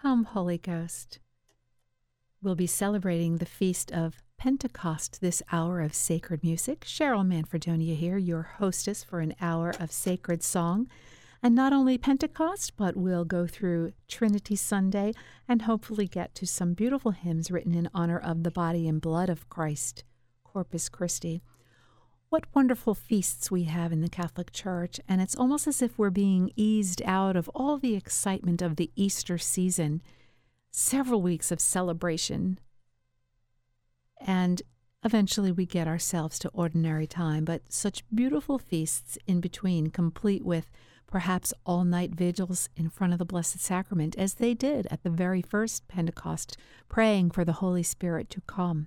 Come, Holy Ghost. We'll be celebrating the feast of Pentecost this hour of sacred music. Cheryl Manfredonia here, your hostess for an hour of sacred song. And not only Pentecost, but we'll go through Trinity Sunday and hopefully get to some beautiful hymns written in honor of the body and blood of Christ, Corpus Christi. What wonderful feasts we have in the Catholic Church, and it's almost as if we're being eased out of all the excitement of the Easter season. Several weeks of celebration, and eventually we get ourselves to ordinary time, but such beautiful feasts in between, complete with perhaps all night vigils in front of the Blessed Sacrament, as they did at the very first Pentecost, praying for the Holy Spirit to come.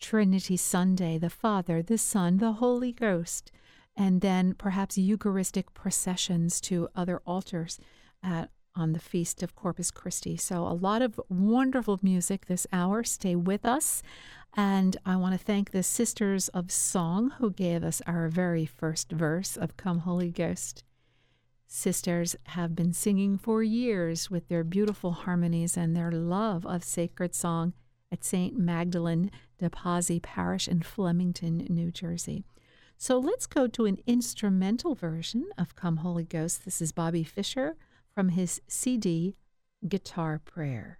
Trinity Sunday, the Father, the Son, the Holy Ghost, and then perhaps Eucharistic processions to other altars at, on the Feast of Corpus Christi. So, a lot of wonderful music this hour. Stay with us. And I want to thank the Sisters of Song who gave us our very first verse of Come Holy Ghost. Sisters have been singing for years with their beautiful harmonies and their love of sacred song at St. Magdalene de Pazzi Parish in Flemington, New Jersey. So let's go to an instrumental version of Come Holy Ghost. This is Bobby Fisher from his CD, Guitar Prayer.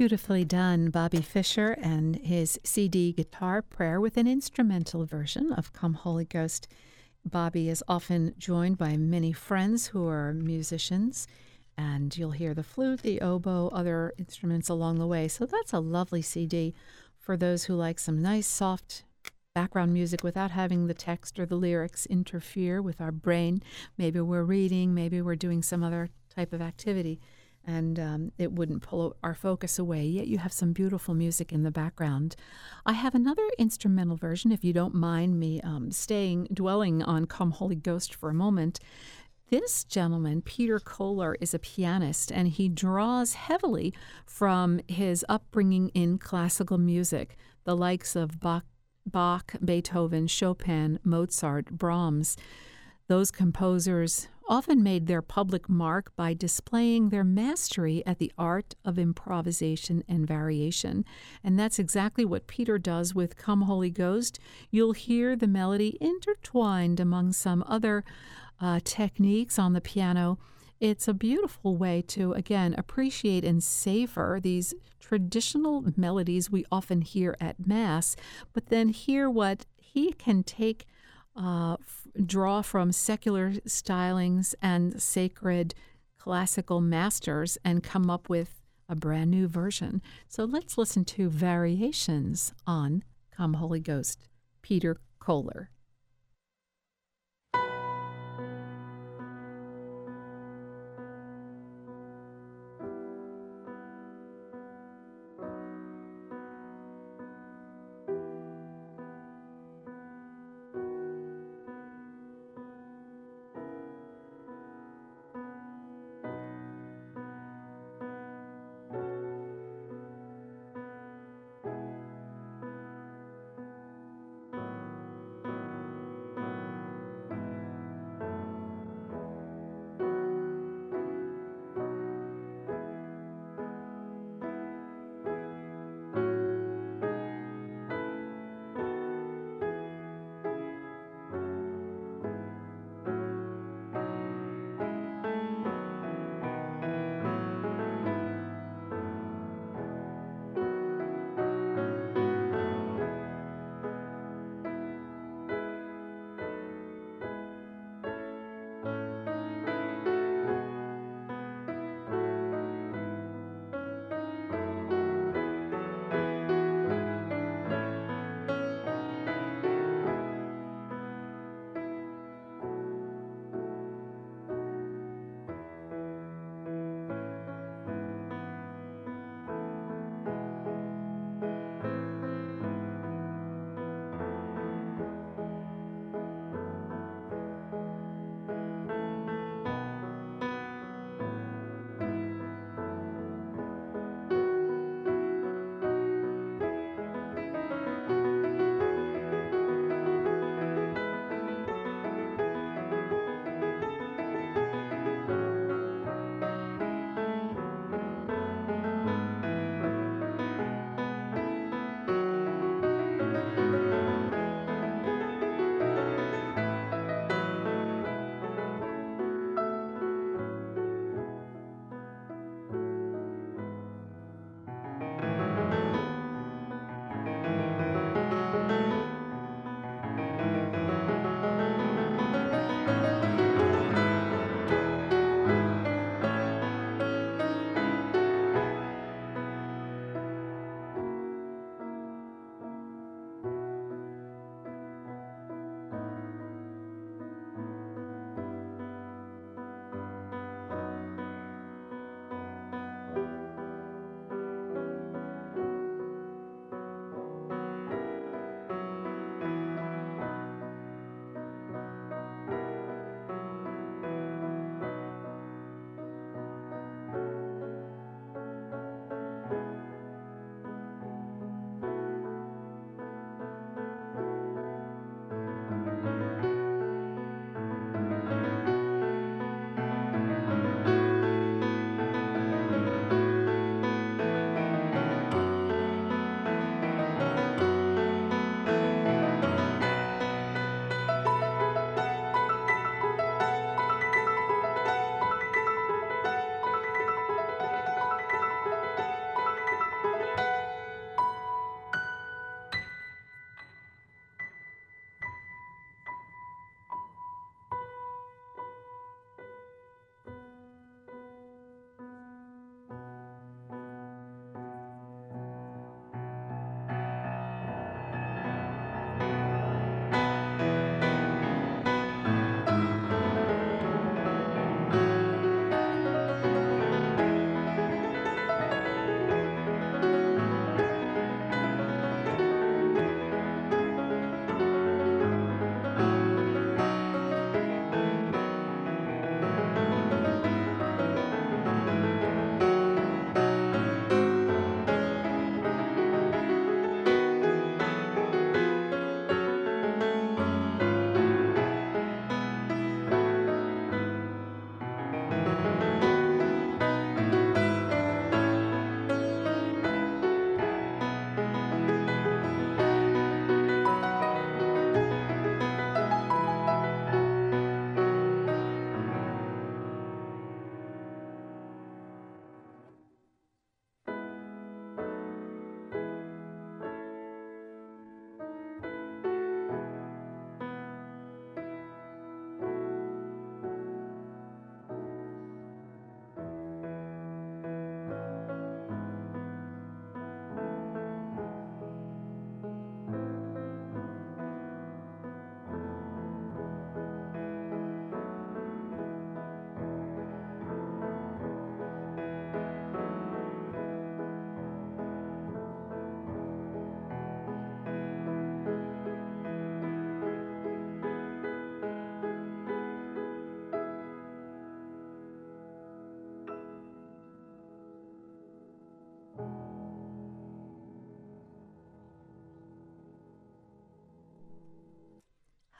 Beautifully done, Bobby Fischer and his CD Guitar Prayer with an instrumental version of Come Holy Ghost. Bobby is often joined by many friends who are musicians, and you'll hear the flute, the oboe, other instruments along the way. So that's a lovely CD for those who like some nice, soft background music without having the text or the lyrics interfere with our brain. Maybe we're reading, maybe we're doing some other type of activity and um, it wouldn't pull our focus away. Yet you have some beautiful music in the background. I have another instrumental version, if you don't mind me um, staying, dwelling on Come Holy Ghost for a moment. this gentleman, Peter Kohler, is a pianist and he draws heavily from his upbringing in classical music, the likes of Bach, Bach Beethoven, Chopin, Mozart, Brahms. Those composers often made their public mark by displaying their mastery at the art of improvisation and variation. And that's exactly what Peter does with Come Holy Ghost. You'll hear the melody intertwined among some other uh, techniques on the piano. It's a beautiful way to, again, appreciate and savor these traditional melodies we often hear at Mass, but then hear what he can take uh, f- draw from secular stylings and sacred classical masters and come up with a brand new version. So let's listen to variations on Come Holy Ghost, Peter Koller.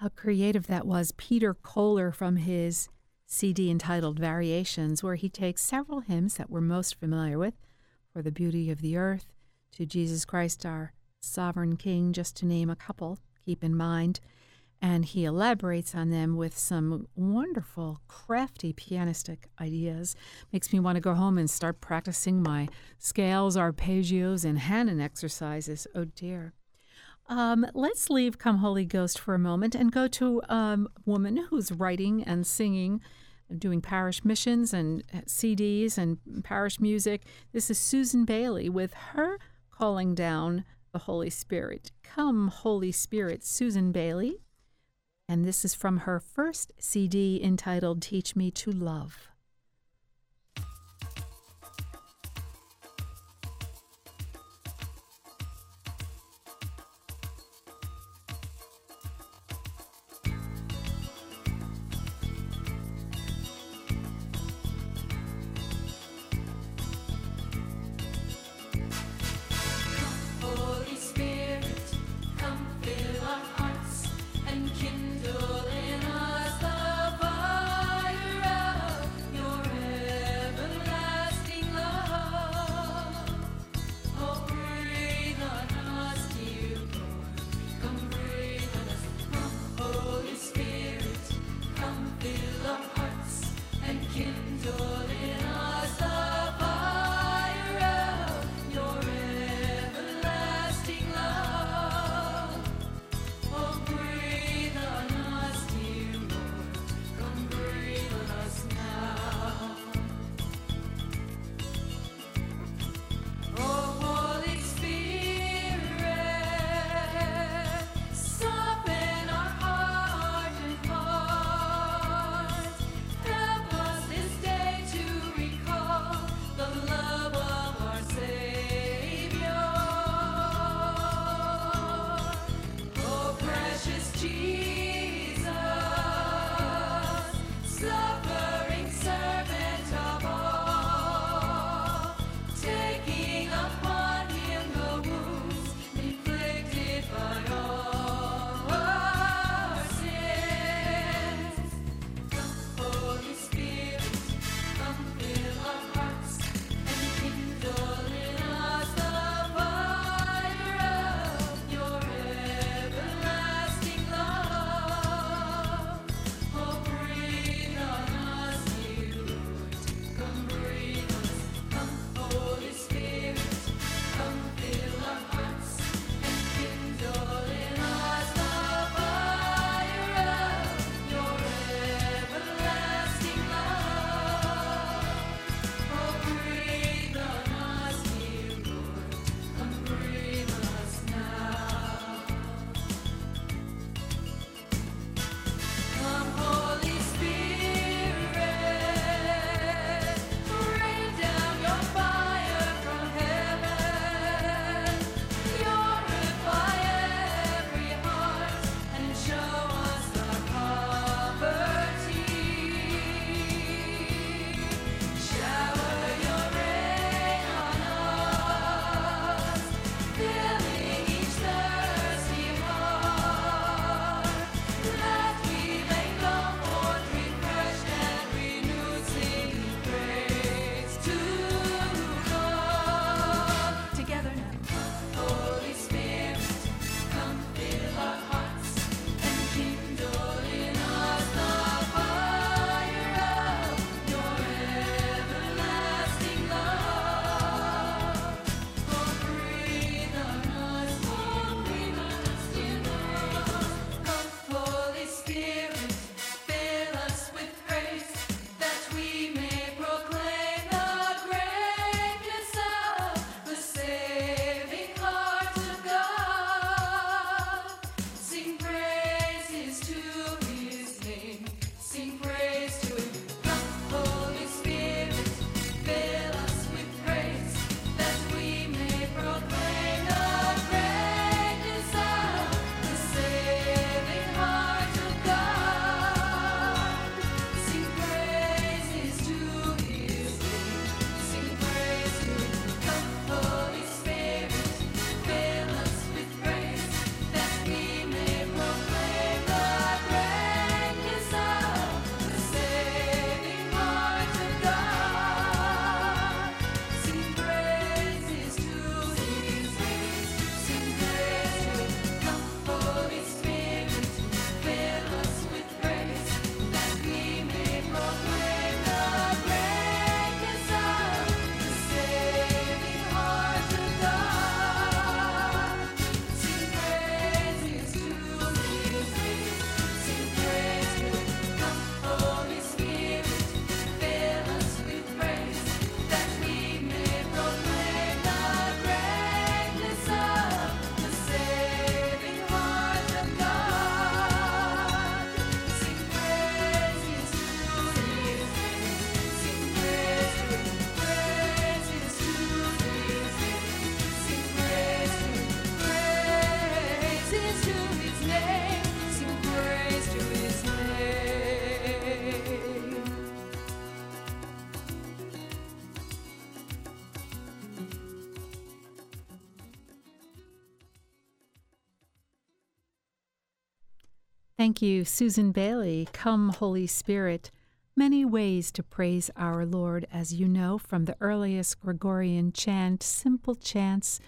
How creative that was. Peter Koehler from his CD entitled Variations, where he takes several hymns that we're most familiar with For the Beauty of the Earth, to Jesus Christ, our Sovereign King, just to name a couple, keep in mind. And he elaborates on them with some wonderful, crafty pianistic ideas. Makes me want to go home and start practicing my scales, arpeggios, and Hanon exercises. Oh dear. Um, let's leave Come Holy Ghost for a moment and go to um, a woman who's writing and singing, doing parish missions and uh, CDs and parish music. This is Susan Bailey with her calling down the Holy Spirit. Come, Holy Spirit, Susan Bailey. And this is from her first CD entitled Teach Me to Love. Thank you, Susan Bailey. Come, Holy Spirit. Many ways to praise our Lord, as you know, from the earliest Gregorian chant, simple chants,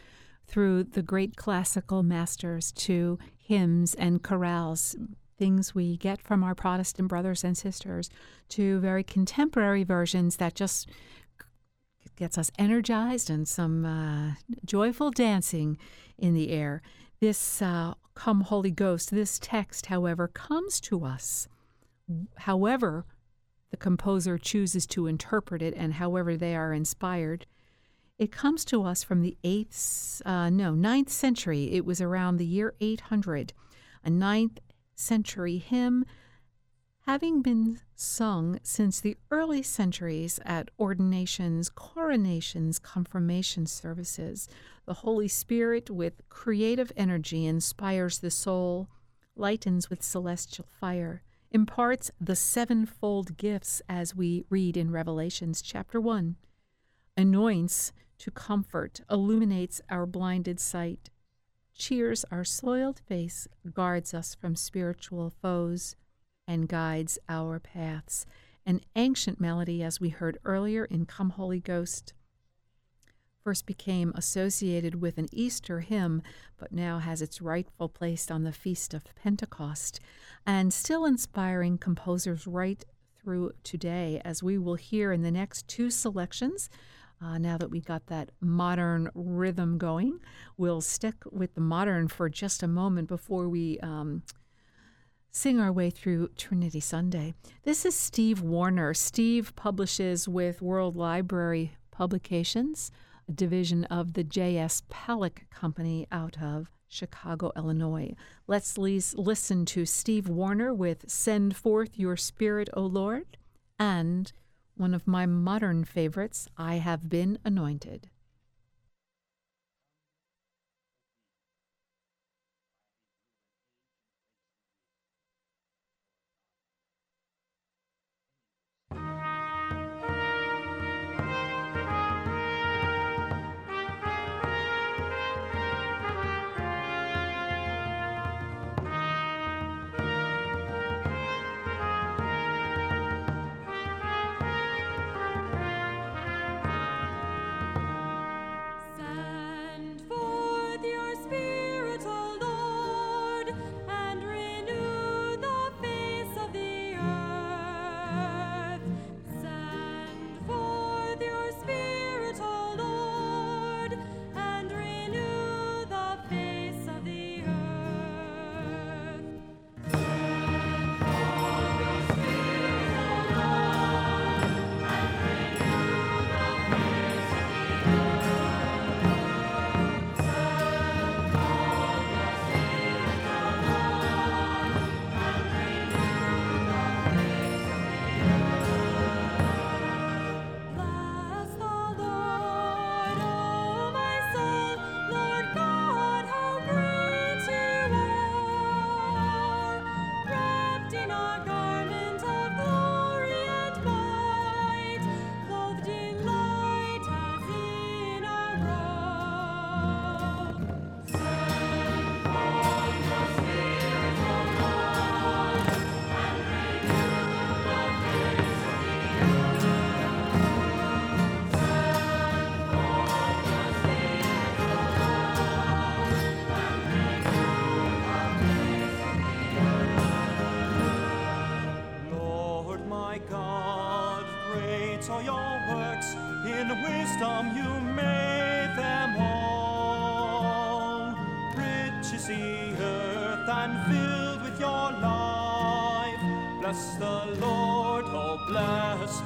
through the great classical masters to hymns and chorales, things we get from our Protestant brothers and sisters, to very contemporary versions that just gets us energized and some uh, joyful dancing in the air. This uh, Come Holy Ghost, this text, however, comes to us however the composer chooses to interpret it and however they are inspired. It comes to us from the 8th, uh, no, ninth century. It was around the year 800, a ninth century hymn having been sung since the early centuries at ordinations, coronations, confirmation services. The Holy Spirit, with creative energy, inspires the soul, lightens with celestial fire, imparts the sevenfold gifts as we read in Revelations chapter 1, anoints to comfort, illuminates our blinded sight, cheers our soiled face, guards us from spiritual foes and guides our paths. An ancient melody, as we heard earlier in Come Holy Ghost, first became associated with an Easter hymn, but now has its rightful place on the Feast of Pentecost, and still inspiring composers right through today, as we will hear in the next two selections. Uh, now that we got that modern rhythm going, we'll stick with the modern for just a moment before we um, sing our way through Trinity Sunday. This is Steve Warner. Steve publishes with World Library Publications, a division of the J.S. Paluch Company out of Chicago, Illinois. Let's listen to Steve Warner with Send Forth Your Spirit, O Lord, and one of my modern favorites, I Have Been Anointed.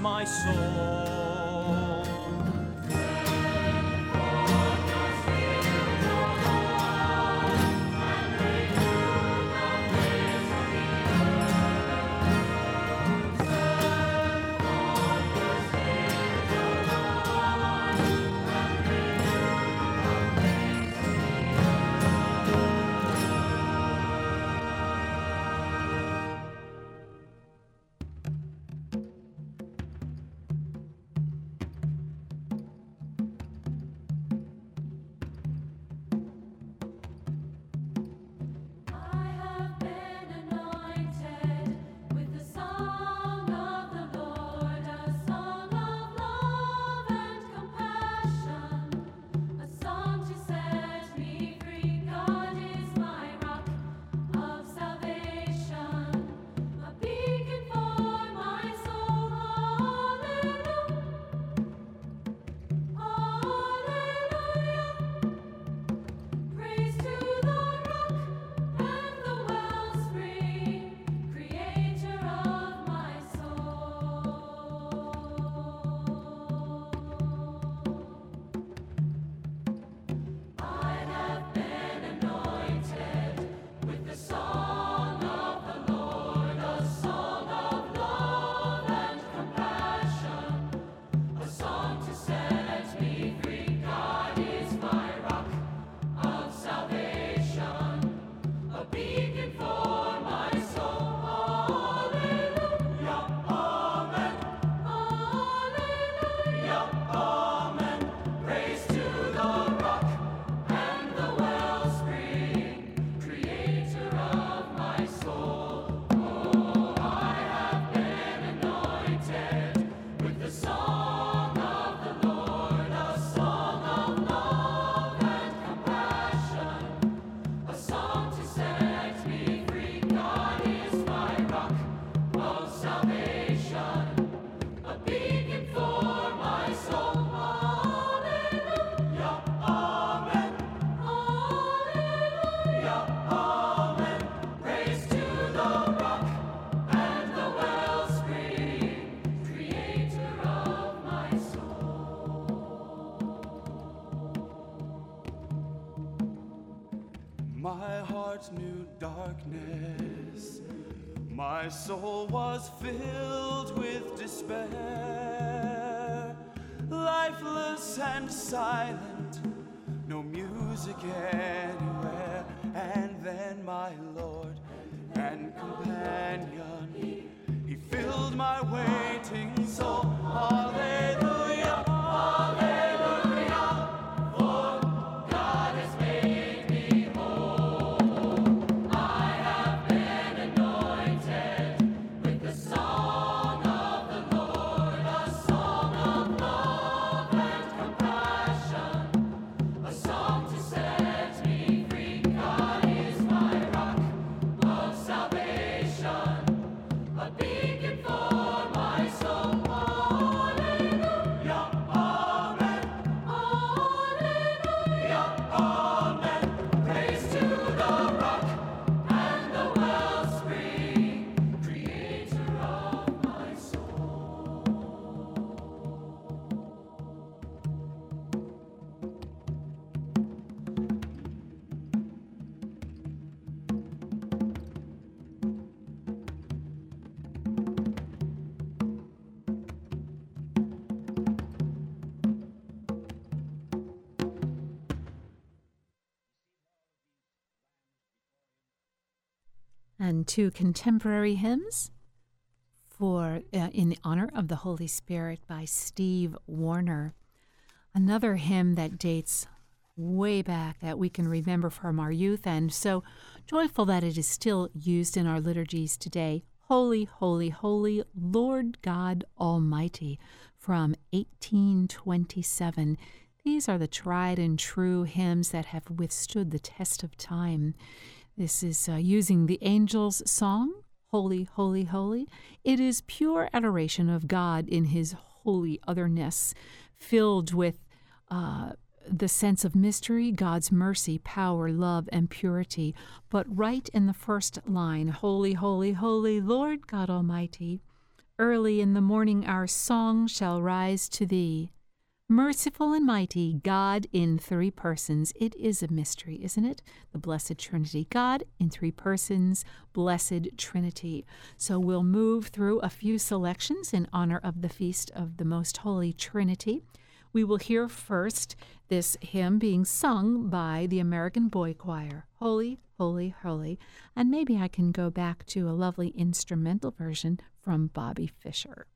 my soul. My soul was filled with despair, lifeless and silent, no music anywhere. And then my Lord and companion, He filled my waiting soul. Two contemporary hymns for uh, in honor of the Holy Spirit by Steve Warner. Another hymn that dates way back that we can remember from our youth and so joyful that it is still used in our liturgies today. Holy, holy, holy Lord God Almighty from 1827. These are the tried and true hymns that have withstood the test of time. This is uh, using the angels' song, Holy, Holy, Holy. It is pure adoration of God in his holy otherness, filled with uh, the sense of mystery, God's mercy, power, love, and purity. But right in the first line, Holy, Holy, Holy, Lord God Almighty, early in the morning our song shall rise to thee. Merciful and mighty, God in three persons. It is a mystery, isn't it? The Blessed Trinity. God in three persons, Blessed Trinity. So we'll move through a few selections in honor of the Feast of the Most Holy Trinity. We will hear first this hymn being sung by the American Boy Choir Holy, Holy, Holy. And maybe I can go back to a lovely instrumental version from Bobby Fischer.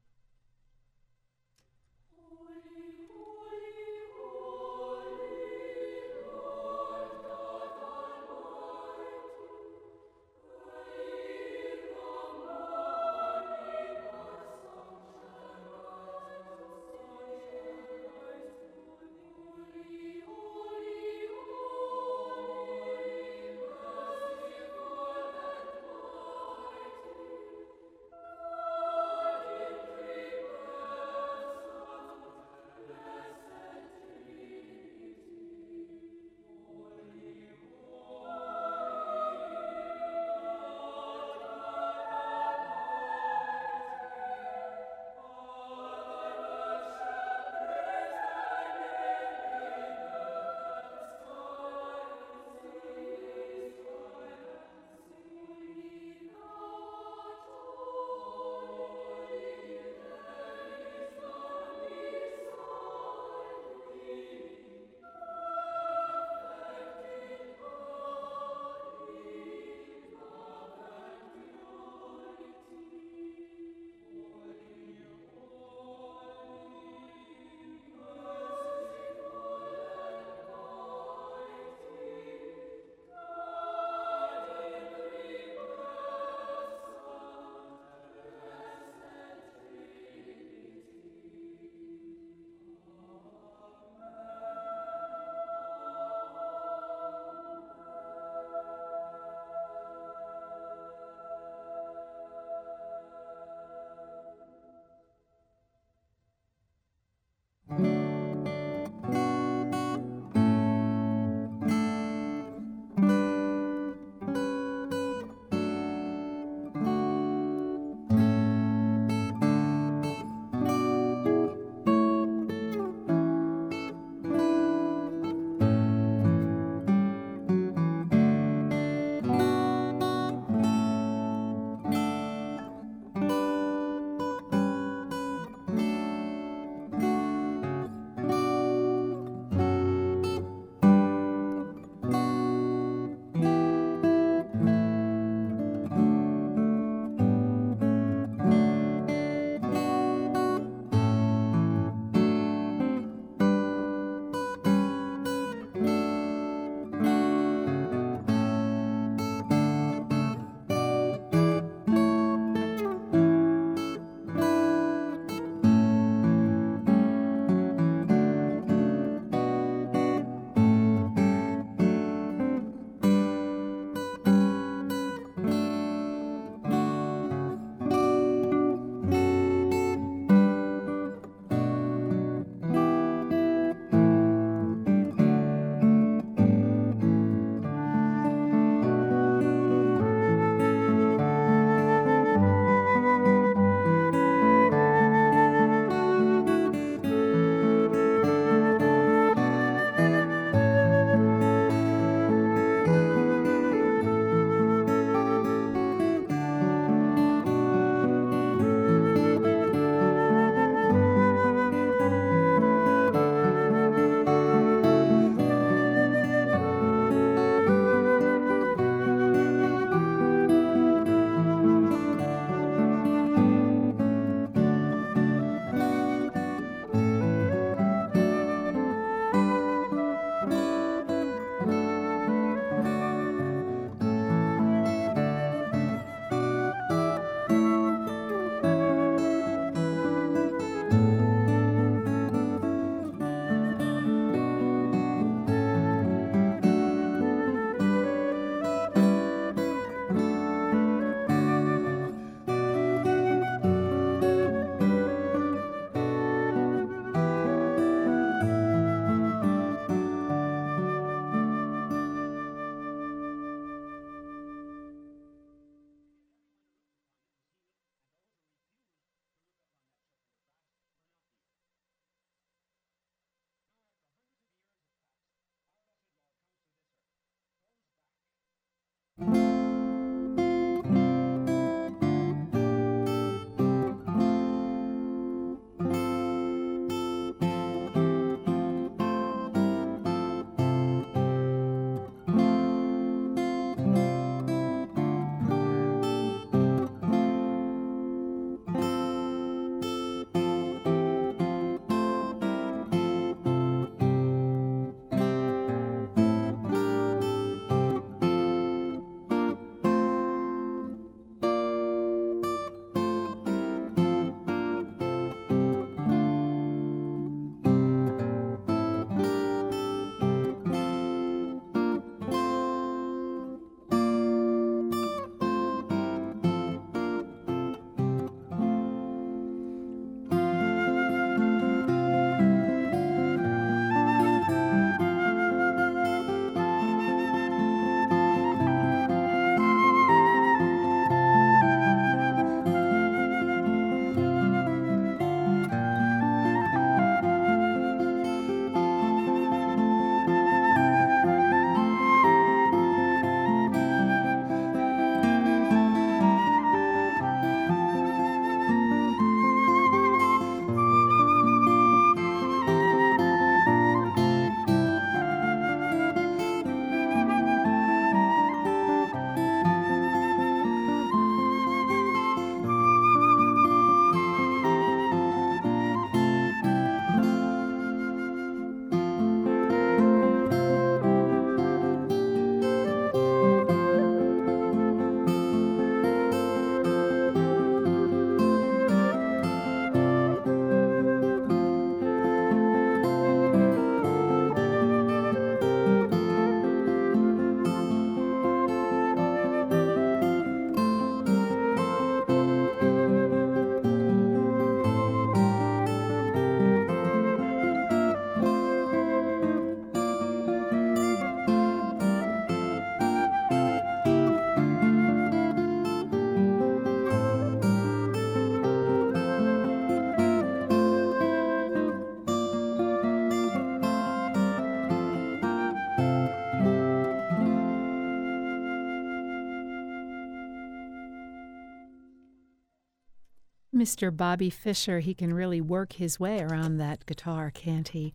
Mr. Bobby Fischer, he can really work his way around that guitar, can't he?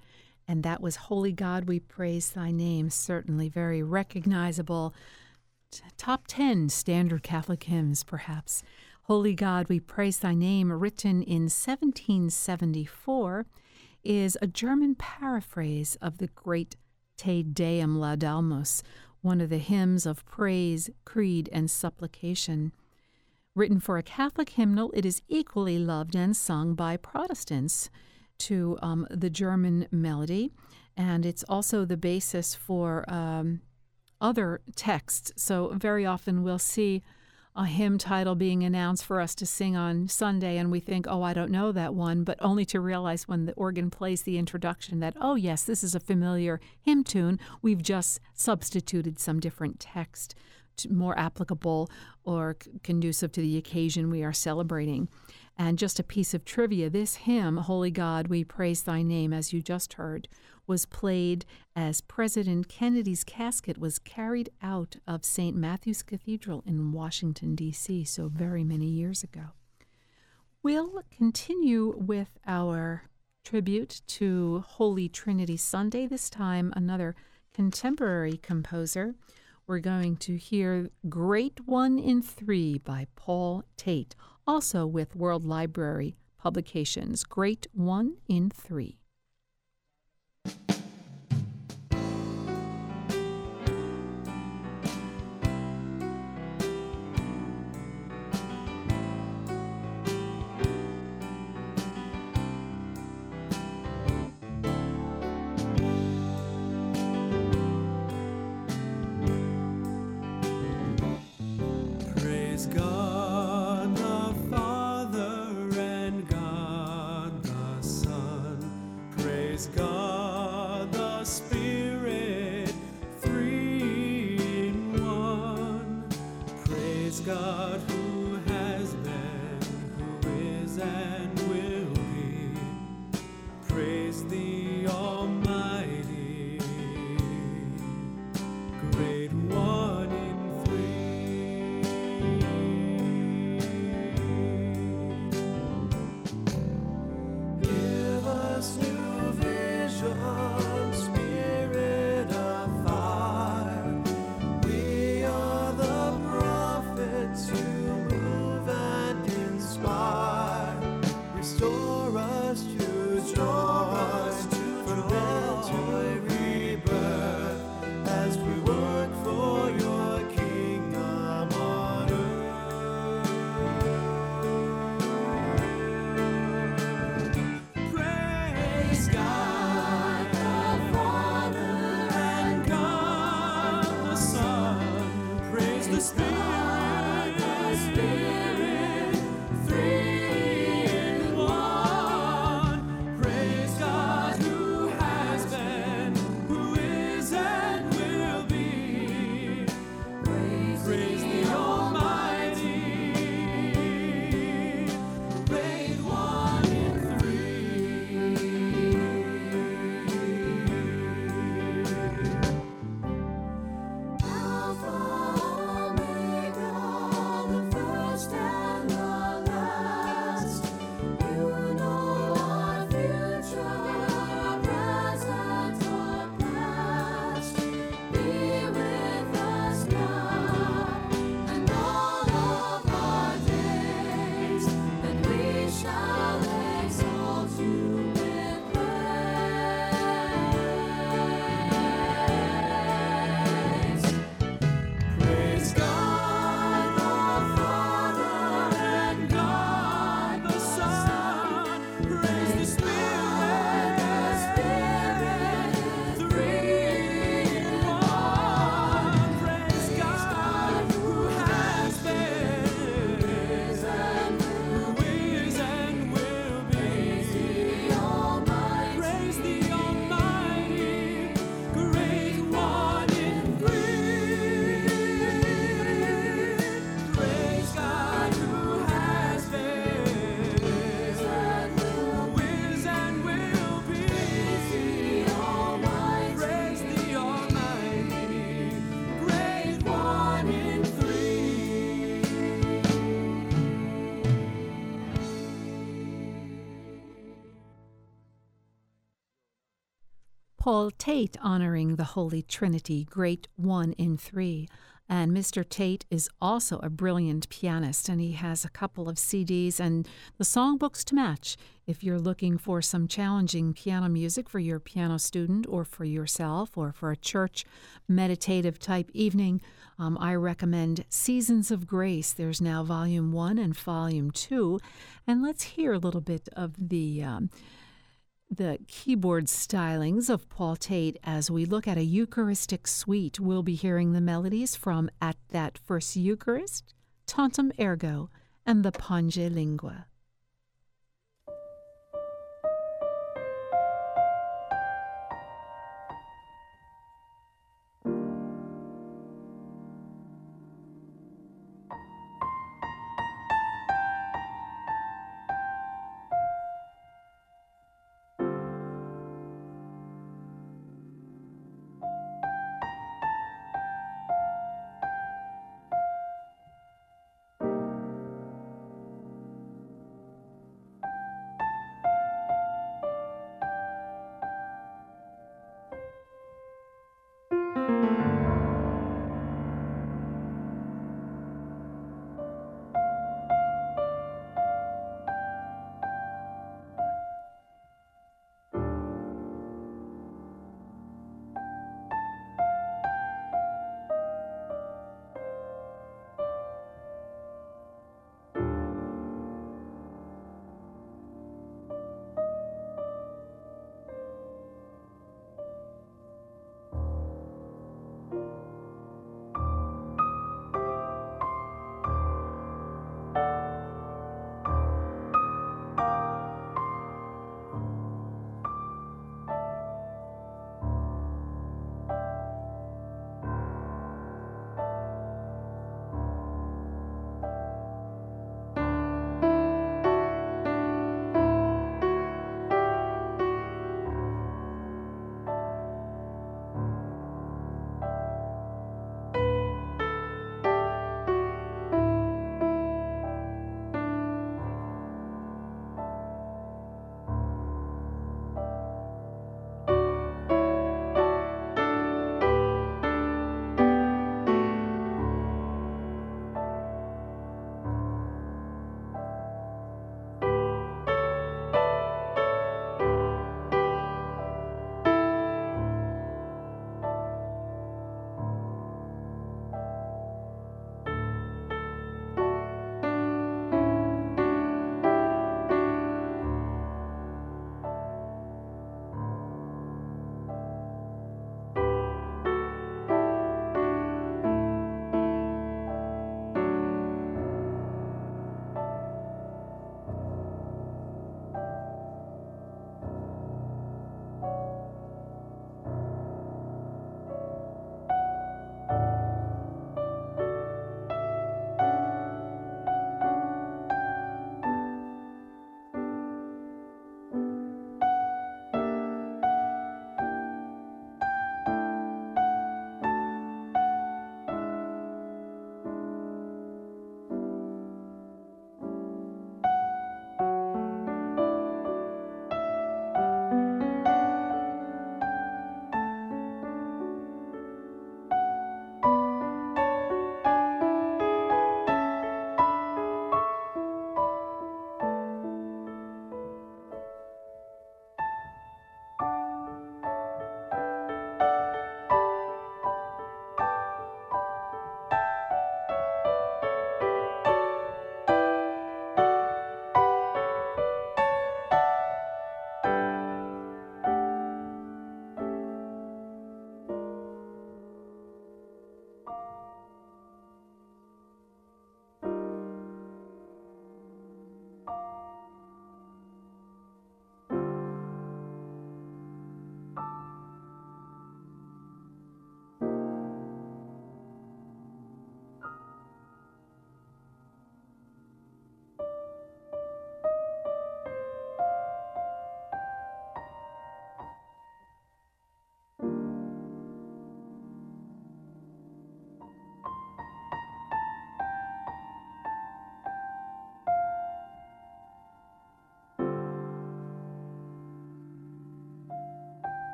And that was Holy God, We Praise Thy Name, certainly very recognizable. Top 10 standard Catholic hymns, perhaps. Holy God, We Praise Thy Name, written in 1774, is a German paraphrase of the great Te Deum Laudamus, one of the hymns of praise, creed, and supplication. Written for a Catholic hymnal, it is equally loved and sung by Protestants to um, the German melody, and it's also the basis for um, other texts. So, very often we'll see a hymn title being announced for us to sing on Sunday, and we think, oh, I don't know that one, but only to realize when the organ plays the introduction that, oh, yes, this is a familiar hymn tune. We've just substituted some different text more applicable or conducive to the occasion we are celebrating. And just a piece of trivia this hymn, Holy God, We Praise Thy Name, as you just heard, was played as President Kennedy's casket was carried out of St. Matthew's Cathedral in Washington, D.C., so very many years ago. We'll continue with our tribute to Holy Trinity Sunday, this time another contemporary composer. We're going to hear Great One in Three by Paul Tate, also with World Library Publications. Great One in Three. Paul Tate honoring the Holy Trinity, great one in three. And Mr. Tate is also a brilliant pianist, and he has a couple of CDs and the songbooks to match. If you're looking for some challenging piano music for your piano student or for yourself or for a church meditative type evening, um, I recommend Seasons of Grace. There's now volume one and volume two. And let's hear a little bit of the. Um, the keyboard stylings of Paul Tate as we look at a Eucharistic suite. We'll be hearing the melodies from At That First Eucharist, Tantum Ergo, and the Pange Lingua.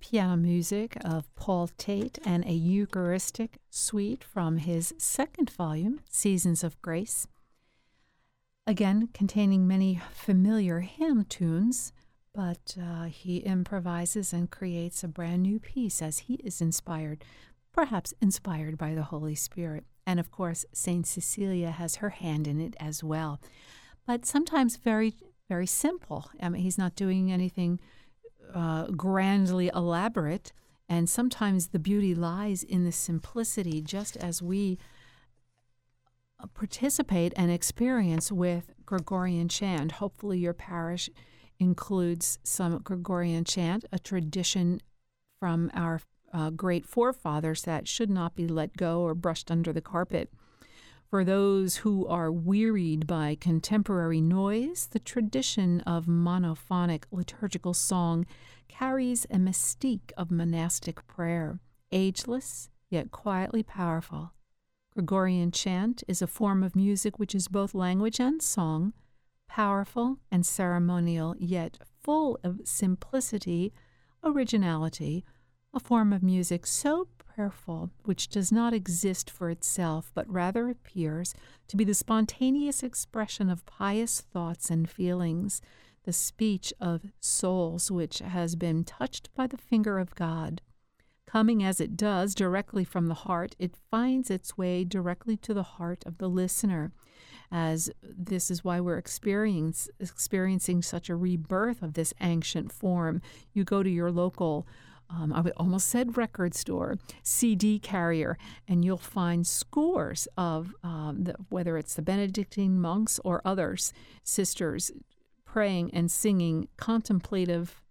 Piano music of Paul Tate and a Eucharistic suite from his second volume, Seasons of Grace. Again, containing many familiar hymn tunes, but uh, he improvises and creates a brand new piece as he is inspired, perhaps inspired by the Holy Spirit. And of course, Saint Cecilia has her hand in it as well. But sometimes very, very simple. I mean, he's not doing anything uh, grandly elaborate. And sometimes the beauty lies in the simplicity, just as we participate and experience with Gregorian chant. Hopefully, your parish includes some Gregorian chant, a tradition from our uh, great forefathers that should not be let go or brushed under the carpet. For those who are wearied by contemporary noise, the tradition of monophonic liturgical song carries a mystique of monastic prayer, ageless yet quietly powerful. Gregorian chant is a form of music which is both language and song, powerful and ceremonial, yet full of simplicity, originality, a form of music so prayerful which does not exist for itself, but rather appears to be the spontaneous expression of pious thoughts and feelings, the speech of souls which has been touched by the finger of God. Coming as it does directly from the heart, it finds its way directly to the heart of the listener. As this is why we're experiencing such a rebirth of this ancient form. You go to your local um, I almost said record store, CD carrier, and you'll find scores of um, the, whether it's the Benedictine monks or others, sisters, praying and singing contemplative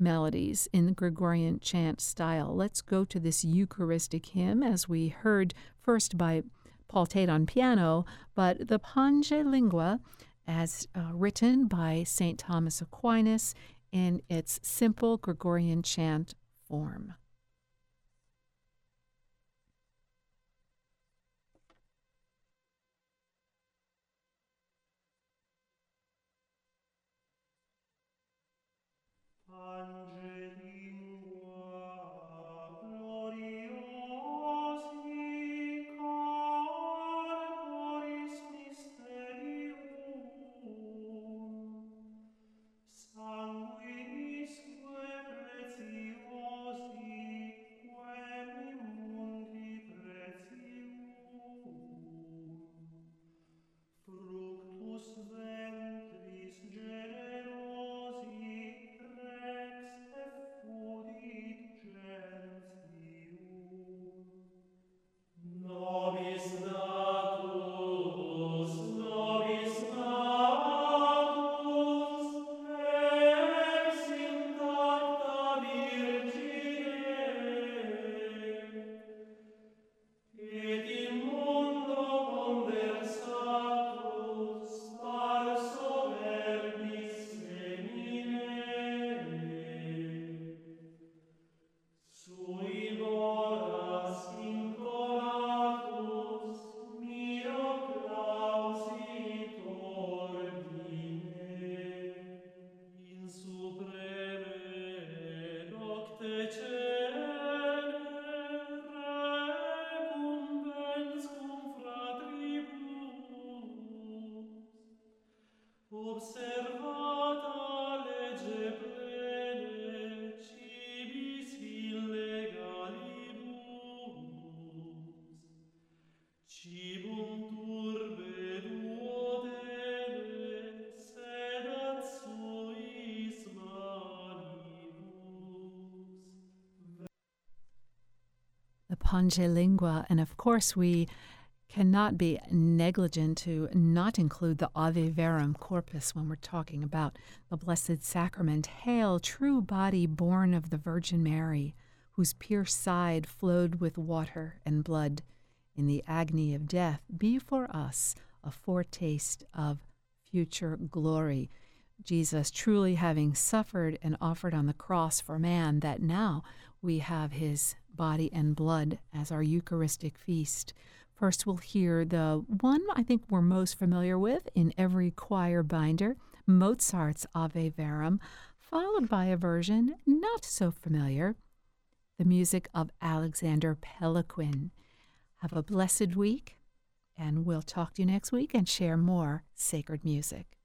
melodies in the Gregorian chant style. Let's go to this Eucharistic hymn as we heard first by Paul Tate on piano, but the Pange Lingua, as uh, written by St. Thomas Aquinas in its simple Gregorian chant form. Angelingua Pange Lingua, and of course we cannot be negligent to not include the Ave Verum corpus when we're talking about the Blessed Sacrament. Hail, true body born of the Virgin Mary, whose pierced side flowed with water and blood. In the agony of death, be for us a foretaste of future glory. Jesus truly having suffered and offered on the cross for man, that now we have his body and blood as our Eucharistic feast. First, we'll hear the one I think we're most familiar with in every choir binder Mozart's Ave Verum, followed by a version not so familiar, the music of Alexander Peloquin. Have a blessed week, and we'll talk to you next week and share more sacred music.